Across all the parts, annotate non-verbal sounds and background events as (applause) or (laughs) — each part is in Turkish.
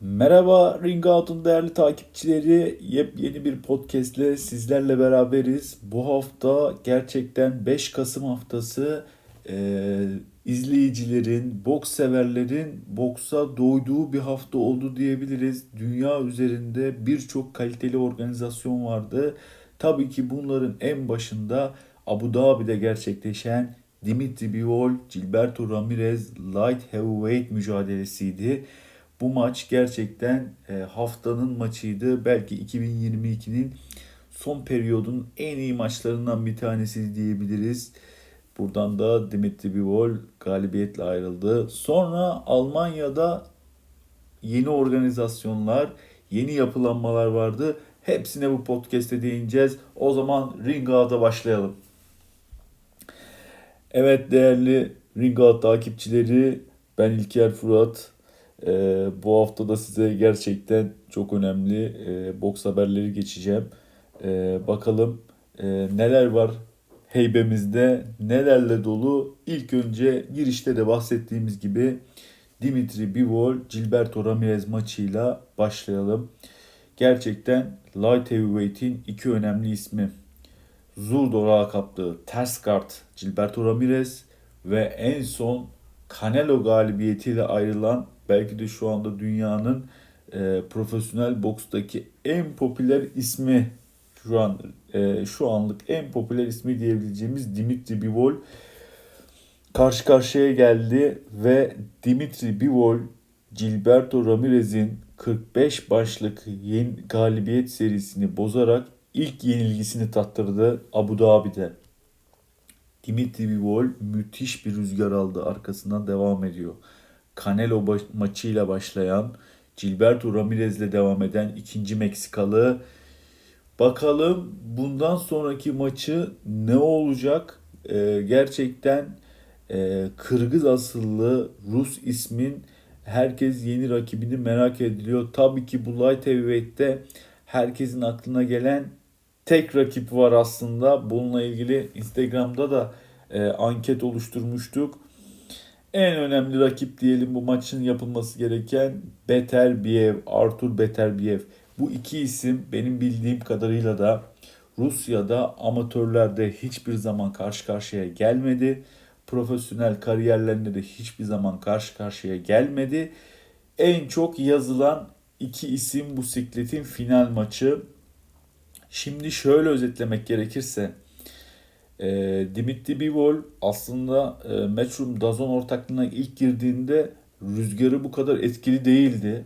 Merhaba Ring Out'un değerli takipçileri. Yepyeni bir podcast ile sizlerle beraberiz. Bu hafta gerçekten 5 Kasım haftası e, izleyicilerin, boks severlerin boksa doyduğu bir hafta oldu diyebiliriz. Dünya üzerinde birçok kaliteli organizasyon vardı. Tabii ki bunların en başında Abu Dhabi'de gerçekleşen Dimitri Bivol, Gilberto Ramirez Light Heavyweight mücadelesiydi. Bu maç gerçekten e, haftanın maçıydı. Belki 2022'nin son periyodun en iyi maçlarından bir tanesi diyebiliriz. Buradan da Dimitri Bivol galibiyetle ayrıldı. Sonra Almanya'da yeni organizasyonlar, yeni yapılanmalar vardı. Hepsine bu podcast'te değineceğiz. O zaman Ring Out'a başlayalım. Evet değerli Ring Out takipçileri ben İlker Fırat. Ee, bu hafta da size gerçekten çok önemli e, boks haberleri geçeceğim. Ee, bakalım e, neler var heybemizde, nelerle dolu. İlk önce girişte de bahsettiğimiz gibi Dimitri Bivol, Gilberto Ramirez maçıyla başlayalım. Gerçekten Light Heavyweight'in iki önemli ismi. Zurdo lakaplı ters guard Gilberto Ramirez ve en son Canelo galibiyetiyle ayrılan belki de şu anda dünyanın e, profesyonel bokstaki en popüler ismi şu an e, şu anlık en popüler ismi diyebileceğimiz Dimitri Bivol karşı karşıya geldi ve Dimitri Bivol Gilberto Ramirez'in 45 başlık yeni galibiyet serisini bozarak ilk yenilgisini tattırdı Abu Dhabi'de. Dimitri Bivol müthiş bir rüzgar aldı. Arkasından devam ediyor. Canelo baş- maçıyla başlayan, Gilberto Ramirez'le devam eden ikinci Meksikalı. Bakalım bundan sonraki maçı ne olacak? Ee, gerçekten e, Kırgız asıllı Rus ismin herkes yeni rakibini merak ediliyor. Tabii ki bu light heavyweight'te herkesin aklına gelen tek rakip var aslında. Bununla ilgili Instagram'da da e, anket oluşturmuştuk. En önemli rakip diyelim bu maçın yapılması gereken Beterbiev, Artur Beterbiev. Bu iki isim benim bildiğim kadarıyla da Rusya'da amatörlerde hiçbir zaman karşı karşıya gelmedi. Profesyonel kariyerlerinde de hiçbir zaman karşı karşıya gelmedi. En çok yazılan iki isim bu sikletin final maçı. Şimdi şöyle özetlemek gerekirse e, Dimitri Bivol aslında e, Matchroom Dazon ortaklığına ilk girdiğinde rüzgarı bu kadar etkili değildi.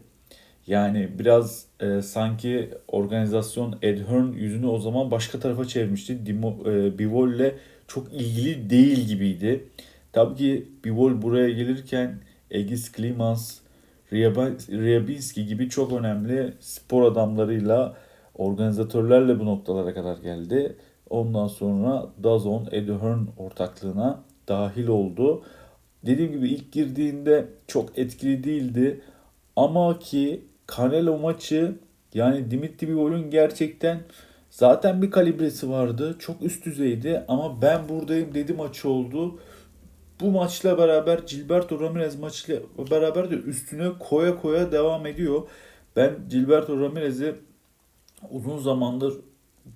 Yani biraz e, sanki organizasyon Ed Hearn yüzünü o zaman başka tarafa çevirmişti. Dimo, e, Bivol'le çok ilgili değil gibiydi. Tabii ki Bivol buraya gelirken Egis Klimans, Ryabinski gibi çok önemli spor adamlarıyla organizatörlerle bu noktalara kadar geldi. Ondan sonra Dazon, Eddie Hearn ortaklığına dahil oldu. Dediğim gibi ilk girdiğinde çok etkili değildi. Ama ki Canelo maçı yani Dimitri Bivol'un gerçekten zaten bir kalibresi vardı. Çok üst düzeydi ama ben buradayım dedi maçı oldu. Bu maçla beraber Gilberto Ramirez maçıyla beraber de üstüne koya koya devam ediyor. Ben Gilberto Ramirez'i uzun zamandır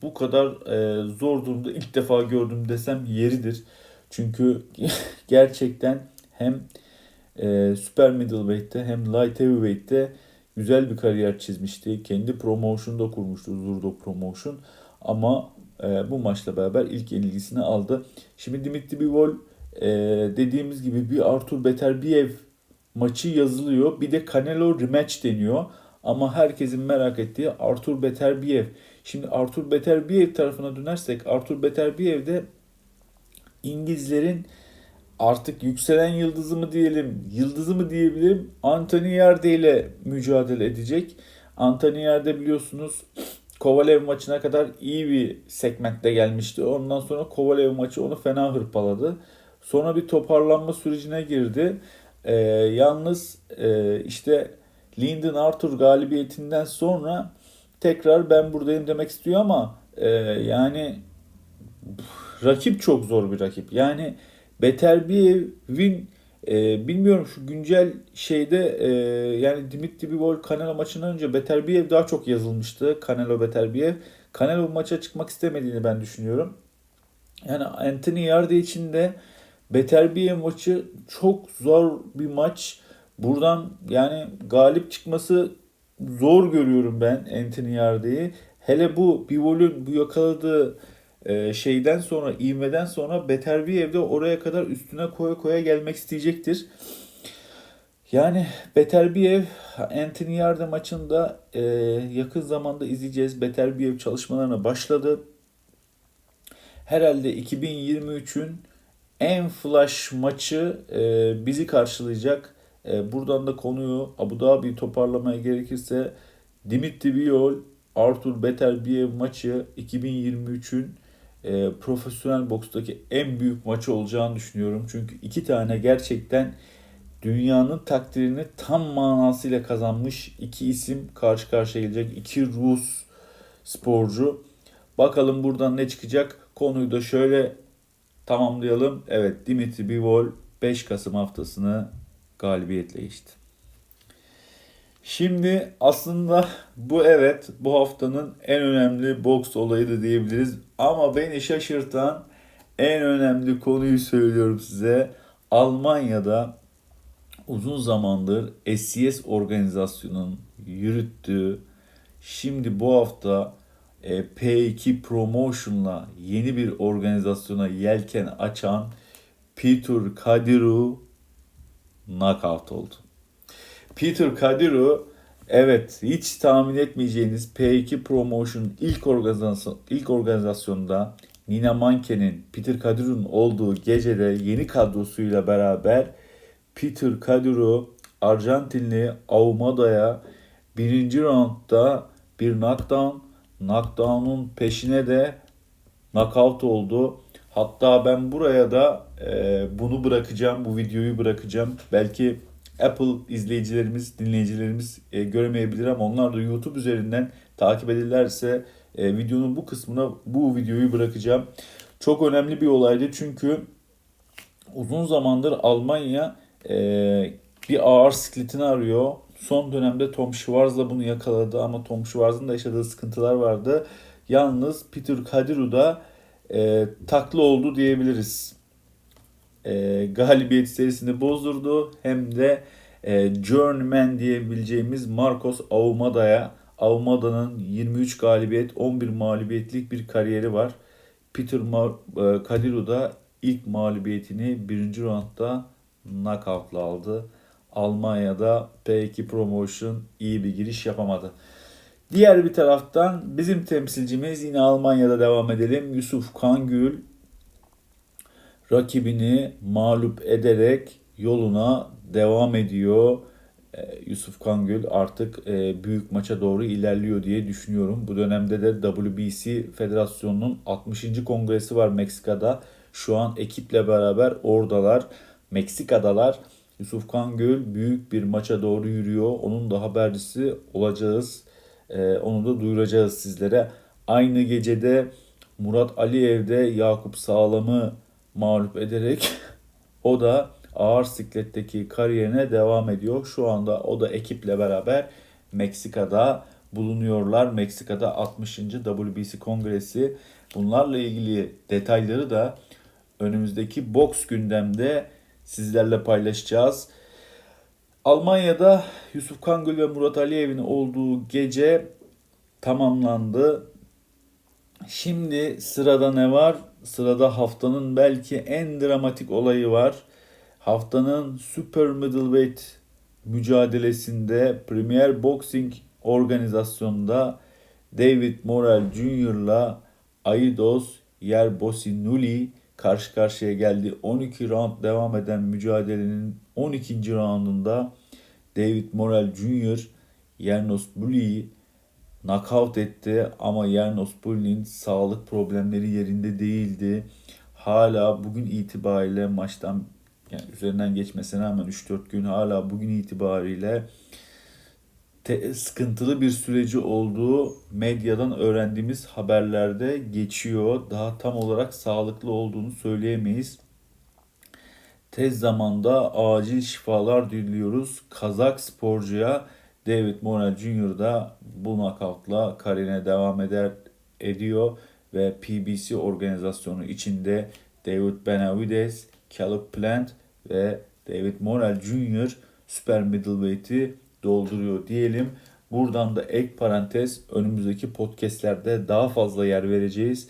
bu kadar e, zor durumda ilk defa gördüm desem yeridir. Çünkü (laughs) gerçekten hem e, Super Middleweight'te hem Light Heavyweight'te güzel bir kariyer çizmişti. Kendi promotion'u da kurmuştu Zurdo Promotion. Ama e, bu maçla beraber ilk yenilgisini aldı. Şimdi Dimitri Bivol e, dediğimiz gibi bir Artur Beterbiev maçı yazılıyor. Bir de Canelo rematch deniyor. Ama herkesin merak ettiği Artur Beterbiev. Şimdi Artur Beterbiev tarafına dönersek Artur Beterbiev de İngilizlerin artık yükselen yıldızı mı diyelim, yıldızı mı diyebilirim Anthony Yarde ile mücadele edecek. Anthony Yarde biliyorsunuz Kovalev maçına kadar iyi bir segmentte gelmişti. Ondan sonra Kovalev maçı onu fena hırpaladı. Sonra bir toparlanma sürecine girdi. Ee, yalnız e, işte Lyndon Arthur galibiyetinden sonra tekrar ben buradayım demek istiyor ama e, yani rakip çok zor bir rakip. Yani Beterbiev'in E, bilmiyorum şu güncel şeyde e, yani Dimitri Bivol Canelo maçından önce Beterbiev daha çok yazılmıştı. Canelo Beterbiev. Canelo maça çıkmak istemediğini ben düşünüyorum. Yani Anthony Yarde için de Beterbiev maçı çok zor bir maç. Buradan yani galip çıkması zor görüyorum ben Anthony Yarde'yi. Hele bu Bivol'ün bu yakaladığı e, şeyden sonra, ivmeden sonra Beterbiev de oraya kadar üstüne koya koya gelmek isteyecektir. Yani Beterbiev Anthony Yarde maçında e, yakın zamanda izleyeceğiz. Beterbiev çalışmalarına başladı. Herhalde 2023'ün en flash maçı e, bizi karşılayacak. E, buradan da konuyu Abu Dhabi toparlamaya gerekirse Dimitri Biyol, Arthur Beterbiev maçı 2023'ün e, profesyonel bokstaki en büyük maçı olacağını düşünüyorum. Çünkü iki tane gerçekten dünyanın takdirini tam manasıyla kazanmış iki isim karşı karşıya gelecek. iki Rus sporcu. Bakalım buradan ne çıkacak? Konuyu da şöyle tamamlayalım. Evet Dimitri Bivol 5 Kasım haftasını galibiyetle geçti. Şimdi aslında bu evet bu haftanın en önemli boks olayı da diyebiliriz. Ama beni şaşırtan en önemli konuyu söylüyorum size. Almanya'da uzun zamandır SCS organizasyonunun yürüttüğü şimdi bu hafta e, P2 Promotion'la yeni bir organizasyona yelken açan Peter Kadiru knockout oldu. Peter Kadiru evet hiç tahmin etmeyeceğiniz P2 Promotion ilk organizasyon ilk organizasyonda Nina Manke'nin Peter Kadiru'nun olduğu gecede yeni kadrosuyla beraber Peter Kadiru Arjantinli Aumada'ya birinci roundda bir knockdown, knockdown'un peşine de knockout oldu. Hatta ben buraya da e, bunu bırakacağım, bu videoyu bırakacağım. Belki Apple izleyicilerimiz, dinleyicilerimiz e, göremeyebilir ama onlar da YouTube üzerinden takip ederlerse e, videonun bu kısmına bu videoyu bırakacağım. Çok önemli bir olaydı çünkü uzun zamandır Almanya e, bir ağır sikletini arıyor. Son dönemde Tom Schwarz'la bunu yakaladı ama Tom Schwarz'ın da yaşadığı sıkıntılar vardı. Yalnız Peter Kadiru da e, taklı oldu diyebiliriz. E, galibiyet serisini bozdurdu. Hem de e, Journeyman diyebileceğimiz Marcos Aumada'ya Aumada'nın 23 galibiyet 11 mağlubiyetlik bir kariyeri var. Peter Mar- e, Kadiru da ilk mağlubiyetini birinci roundda knockout'la aldı. Almanya'da P2 Promotion iyi bir giriş yapamadı. Diğer bir taraftan bizim temsilcimiz yine Almanya'da devam edelim. Yusuf Kangül rakibini mağlup ederek yoluna devam ediyor. Ee, Yusuf Kangül artık e, büyük maça doğru ilerliyor diye düşünüyorum. Bu dönemde de WBC Federasyonu'nun 60. kongresi var Meksika'da. Şu an ekiple beraber oradalar. Meksika'dalar. Yusuf Kangül büyük bir maça doğru yürüyor. Onun da habercisi olacağız. Ee, onu da duyuracağız sizlere. Aynı gecede Murat Aliyev'de Yakup Sağlam'ı mağlup ederek (laughs) o da ağır sikletteki kariyerine devam ediyor. Şu anda o da ekiple beraber Meksika'da bulunuyorlar. Meksika'da 60. WBC kongresi. Bunlarla ilgili detayları da önümüzdeki boks gündemde sizlerle paylaşacağız. Almanya'da Yusuf Kangül ve Murat Aliyev'in olduğu gece tamamlandı. Şimdi sırada ne var? Sırada haftanın belki en dramatik olayı var. Haftanın Super Middleweight mücadelesinde Premier Boxing organizasyonunda David Morrell Jr.'la Aidos Yerbosinuli karşı karşıya geldi. 12 round devam eden mücadelenin 12. roundunda David Morrell Jr. Yernos Buli'yi knockout etti ama Yernos Buli'nin sağlık problemleri yerinde değildi. Hala bugün itibariyle maçtan yani üzerinden geçmesine rağmen 3-4 gün hala bugün itibariyle te- sıkıntılı bir süreci olduğu medyadan öğrendiğimiz haberlerde geçiyor. Daha tam olarak sağlıklı olduğunu söyleyemeyiz. Tez zamanda acil şifalar diliyoruz. Kazak sporcuya David Morel Jr. da bu nakavtla kariyerine devam eder ediyor ve PBC organizasyonu içinde David Benavides, Caleb Plant ve David Morel Jr. Super Middleweight'i dolduruyor diyelim. Buradan da ek parantez önümüzdeki podcastlerde daha fazla yer vereceğiz.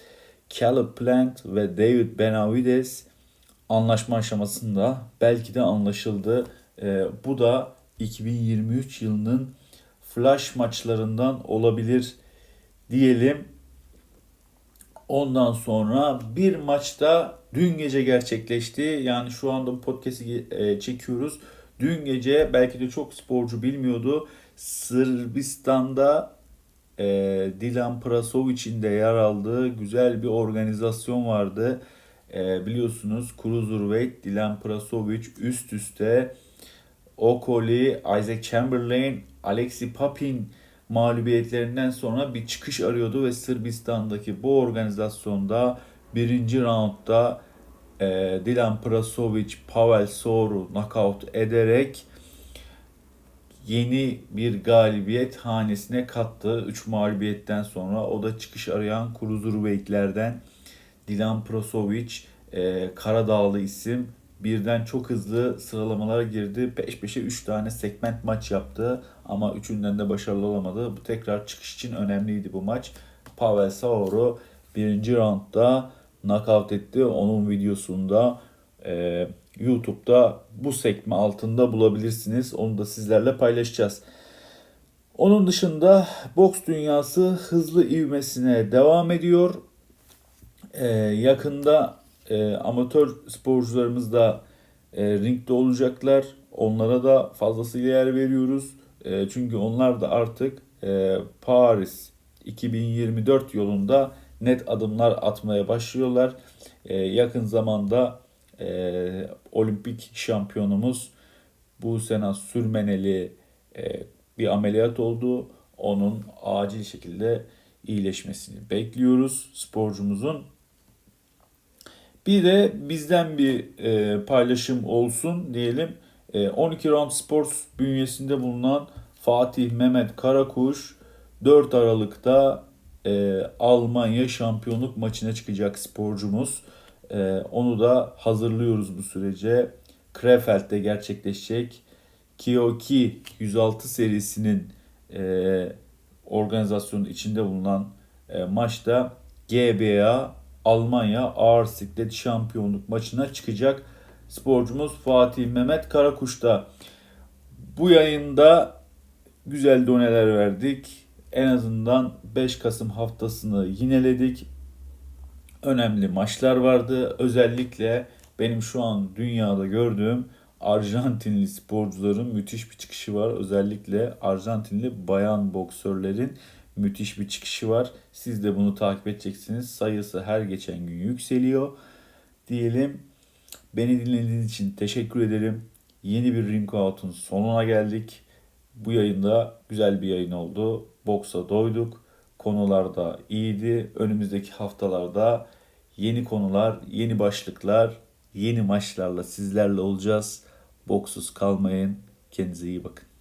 Caleb Plant ve David Benavides anlaşma aşamasında belki de anlaşıldı. Ee, bu da 2023 yılının flash maçlarından olabilir diyelim. Ondan sonra bir maçta dün gece gerçekleşti. Yani şu anda bu podcast'i e, çekiyoruz. Dün gece belki de çok sporcu bilmiyordu. Sırbistan'da e, Dilan Prasovic'in de yer aldığı güzel bir organizasyon vardı. E, biliyorsunuz Cruiserweight Dilan Prasovic üst üste Okoli, Isaac Chamberlain, Alexi Papin mağlubiyetlerinden sonra bir çıkış arıyordu ve Sırbistan'daki bu organizasyonda birinci roundda e, Dilan Prasovic, Pavel Soru knockout ederek yeni bir galibiyet hanesine kattı. 3 mağlubiyetten sonra o da çıkış arayan Cruiserweight'lerden Dilan Prasovic, e, Karadağlı isim birden çok hızlı sıralamalara girdi. Peş peşe 3 tane segment maç yaptı ama üçünden de başarılı olamadı. Bu tekrar çıkış için önemliydi bu maç. Pavel Sauro birinci roundda knockout etti. Onun videosunda e, YouTube'da bu sekme altında bulabilirsiniz. Onu da sizlerle paylaşacağız. Onun dışında boks dünyası hızlı ivmesine devam ediyor. Ee, yakında e, amatör sporcularımız da e, ringde olacaklar. Onlara da fazlasıyla yer veriyoruz. E, çünkü onlar da artık e, Paris 2024 yolunda net adımlar atmaya başlıyorlar. E, yakın zamanda e, olimpik şampiyonumuz bu sene Sürmeneli e, bir ameliyat oldu. Onun acil şekilde iyileşmesini bekliyoruz sporcumuzun. Bir de bizden bir e, paylaşım olsun diyelim. E, 12 Round Sports bünyesinde bulunan Fatih Mehmet Karakuş 4 Aralık'ta e, Almanya şampiyonluk maçına çıkacak sporcumuz. E, onu da hazırlıyoruz bu sürece. Krefeld'de gerçekleşecek. Kyoki 106 serisinin e, organizasyonun içinde bulunan e, maçta GBA Almanya ağır siklet şampiyonluk maçına çıkacak sporcumuz Fatih Mehmet Karakuş'ta. Bu yayında güzel doneler verdik. En azından 5 Kasım haftasını yineledik. Önemli maçlar vardı. Özellikle benim şu an dünyada gördüğüm Arjantinli sporcuların müthiş bir çıkışı var. Özellikle Arjantinli bayan boksörlerin müthiş bir çıkışı var. Siz de bunu takip edeceksiniz. Sayısı her geçen gün yükseliyor. Diyelim. Beni dinlediğiniz için teşekkür ederim. Yeni bir Ring Out'un sonuna geldik. Bu yayında güzel bir yayın oldu. Boksa doyduk. Konular da iyiydi. Önümüzdeki haftalarda yeni konular, yeni başlıklar, yeni maçlarla sizlerle olacağız. Boksuz kalmayın. Kendinize iyi bakın.